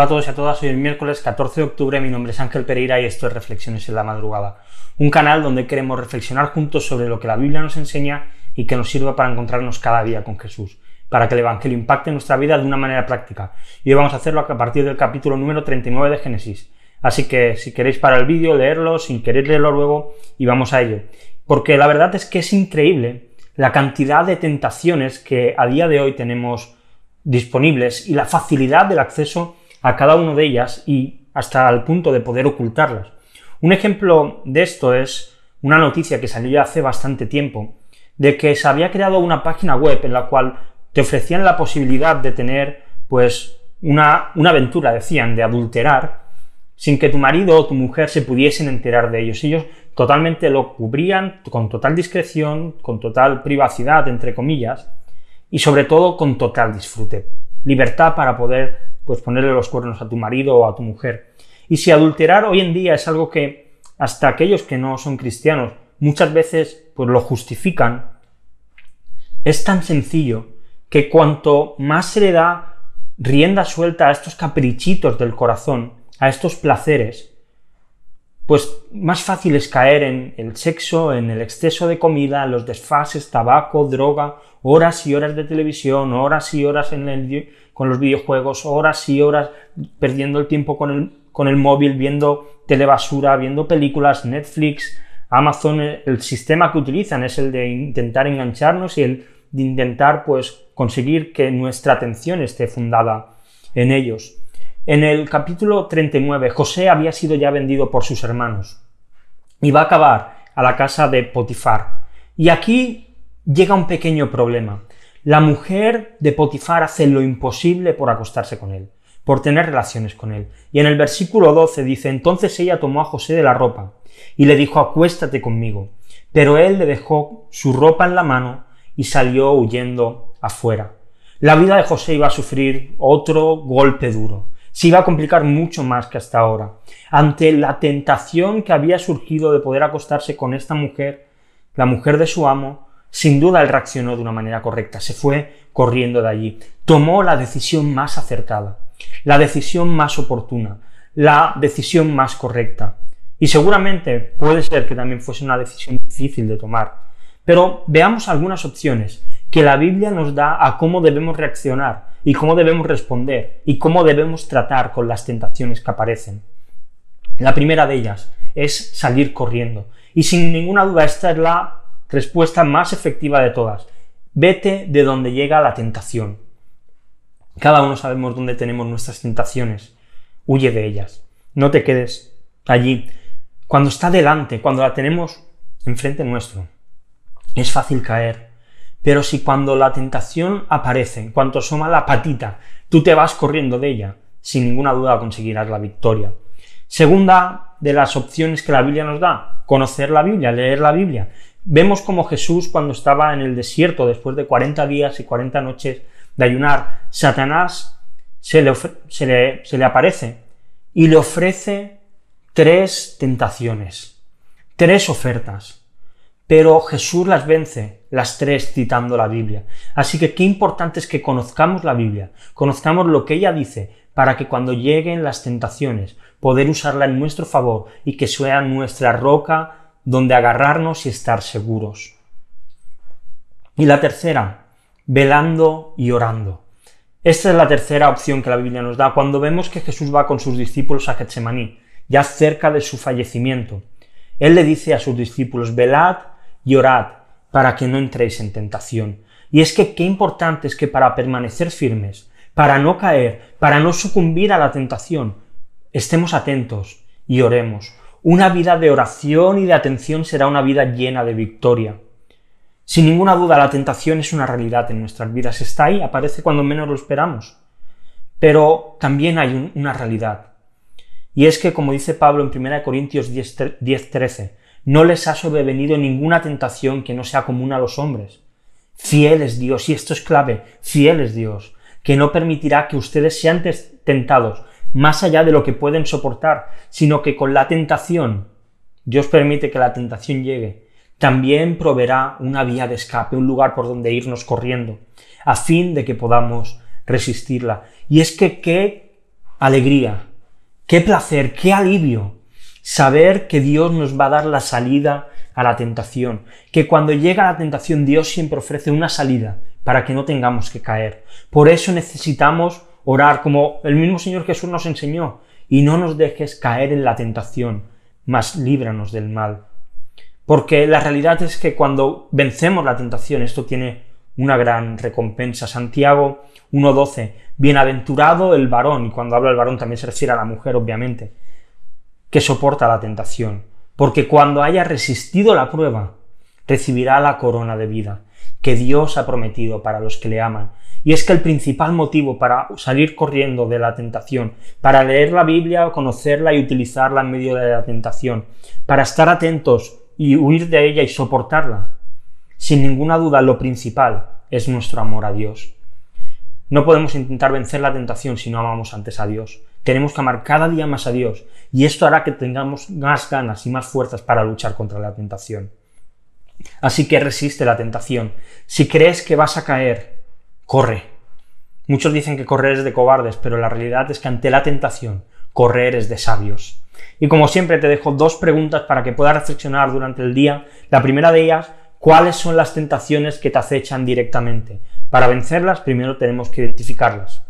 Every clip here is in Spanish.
Hola a todos y a todas, hoy es miércoles 14 de octubre, mi nombre es Ángel Pereira y esto es Reflexiones en la Madrugada, un canal donde queremos reflexionar juntos sobre lo que la Biblia nos enseña y que nos sirva para encontrarnos cada día con Jesús, para que el Evangelio impacte nuestra vida de una manera práctica. Y hoy vamos a hacerlo a partir del capítulo número 39 de Génesis. Así que si queréis para el vídeo, leerlo, sin querer leerlo luego, y vamos a ello. Porque la verdad es que es increíble la cantidad de tentaciones que a día de hoy tenemos disponibles y la facilidad del acceso a cada una de ellas y hasta el punto de poder ocultarlas. Un ejemplo de esto es una noticia que salió hace bastante tiempo, de que se había creado una página web en la cual te ofrecían la posibilidad de tener, pues, una, una aventura, decían, de adulterar, sin que tu marido o tu mujer se pudiesen enterar de ellos. Ellos totalmente lo cubrían con total discreción, con total privacidad, entre comillas, y sobre todo con total disfrute. Libertad para poder pues ponerle los cuernos a tu marido o a tu mujer. Y si adulterar hoy en día es algo que hasta aquellos que no son cristianos muchas veces pues lo justifican, es tan sencillo que cuanto más se le da rienda suelta a estos caprichitos del corazón, a estos placeres, pues más fácil es caer en el sexo, en el exceso de comida, los desfases, tabaco, droga, horas y horas de televisión, horas y horas en el, con los videojuegos, horas y horas perdiendo el tiempo con el, con el móvil, viendo telebasura, viendo películas, Netflix, Amazon, el sistema que utilizan es el de intentar engancharnos y el de intentar pues conseguir que nuestra atención esté fundada en ellos. En el capítulo 39, José había sido ya vendido por sus hermanos y va a acabar a la casa de Potifar. Y aquí llega un pequeño problema. La mujer de Potifar hace lo imposible por acostarse con él, por tener relaciones con él. Y en el versículo 12 dice, entonces ella tomó a José de la ropa y le dijo, acuéstate conmigo. Pero él le dejó su ropa en la mano y salió huyendo afuera. La vida de José iba a sufrir otro golpe duro se iba a complicar mucho más que hasta ahora. Ante la tentación que había surgido de poder acostarse con esta mujer, la mujer de su amo, sin duda él reaccionó de una manera correcta, se fue corriendo de allí, tomó la decisión más acertada, la decisión más oportuna, la decisión más correcta. Y seguramente puede ser que también fuese una decisión difícil de tomar. Pero veamos algunas opciones que la Biblia nos da a cómo debemos reaccionar y cómo debemos responder y cómo debemos tratar con las tentaciones que aparecen. La primera de ellas es salir corriendo. Y sin ninguna duda esta es la respuesta más efectiva de todas. Vete de donde llega la tentación. Cada uno sabemos dónde tenemos nuestras tentaciones. Huye de ellas. No te quedes allí. Cuando está delante, cuando la tenemos enfrente nuestro, es fácil caer, pero si cuando la tentación aparece, cuanto asoma la patita, tú te vas corriendo de ella, sin ninguna duda conseguirás la victoria. Segunda de las opciones que la Biblia nos da, conocer la Biblia, leer la Biblia. Vemos como Jesús cuando estaba en el desierto, después de 40 días y 40 noches de ayunar, Satanás se le, se le, se le aparece y le ofrece tres tentaciones, tres ofertas pero Jesús las vence, las tres citando la Biblia. Así que qué importante es que conozcamos la Biblia, conozcamos lo que ella dice, para que cuando lleguen las tentaciones, poder usarla en nuestro favor y que sea nuestra roca donde agarrarnos y estar seguros. Y la tercera, velando y orando. Esta es la tercera opción que la Biblia nos da cuando vemos que Jesús va con sus discípulos a Getsemaní, ya cerca de su fallecimiento. Él le dice a sus discípulos, velad y orad para que no entréis en tentación. Y es que qué importante es que para permanecer firmes, para no caer, para no sucumbir a la tentación, estemos atentos y oremos. Una vida de oración y de atención será una vida llena de victoria. Sin ninguna duda, la tentación es una realidad en nuestras vidas. Está ahí, aparece cuando menos lo esperamos. Pero también hay una realidad. Y es que, como dice Pablo en 1 Corintios 10.13, no les ha sobrevenido ninguna tentación que no sea común a los hombres. Fiel es Dios, y esto es clave, fiel es Dios, que no permitirá que ustedes sean tentados más allá de lo que pueden soportar, sino que con la tentación, Dios permite que la tentación llegue, también proveerá una vía de escape, un lugar por donde irnos corriendo, a fin de que podamos resistirla. Y es que qué alegría, qué placer, qué alivio saber que Dios nos va a dar la salida a la tentación, que cuando llega la tentación Dios siempre ofrece una salida para que no tengamos que caer. Por eso necesitamos orar como el mismo Señor Jesús nos enseñó, y no nos dejes caer en la tentación, mas líbranos del mal. Porque la realidad es que cuando vencemos la tentación, esto tiene una gran recompensa. Santiago 1.12, bienaventurado el varón, y cuando habla el varón también se refiere a la mujer, obviamente, que soporta la tentación, porque cuando haya resistido la prueba, recibirá la corona de vida que Dios ha prometido para los que le aman. Y es que el principal motivo para salir corriendo de la tentación, para leer la Biblia, conocerla y utilizarla en medio de la tentación, para estar atentos y huir de ella y soportarla, sin ninguna duda lo principal es nuestro amor a Dios. No podemos intentar vencer la tentación si no amamos antes a Dios. Tenemos que amar cada día más a Dios y esto hará que tengamos más ganas y más fuerzas para luchar contra la tentación. Así que resiste la tentación. Si crees que vas a caer, corre. Muchos dicen que correr es de cobardes, pero la realidad es que ante la tentación, correr es de sabios. Y como siempre te dejo dos preguntas para que puedas reflexionar durante el día. La primera de ellas, ¿cuáles son las tentaciones que te acechan directamente? Para vencerlas, primero tenemos que identificarlas.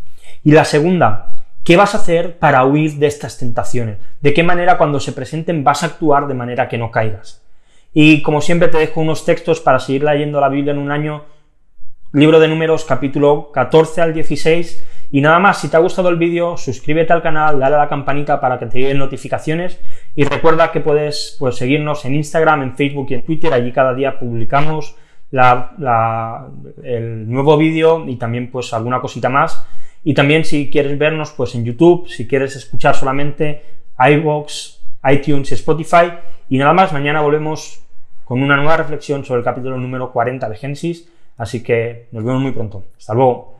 Y la segunda, ¿qué vas a hacer para huir de estas tentaciones? ¿De qué manera cuando se presenten vas a actuar de manera que no caigas? Y como siempre te dejo unos textos para seguir leyendo la Biblia en un año, libro de números capítulo 14 al 16. Y nada más, si te ha gustado el vídeo, suscríbete al canal, dale a la campanita para que te lleguen notificaciones y recuerda que puedes pues, seguirnos en Instagram, en Facebook y en Twitter, allí cada día publicamos el nuevo vídeo y también pues alguna cosita más. Y también si quieres vernos pues en YouTube, si quieres escuchar solamente iVoox, iTunes y Spotify. Y nada más, mañana volvemos con una nueva reflexión sobre el capítulo número 40 de Génesis, así que nos vemos muy pronto. Hasta luego.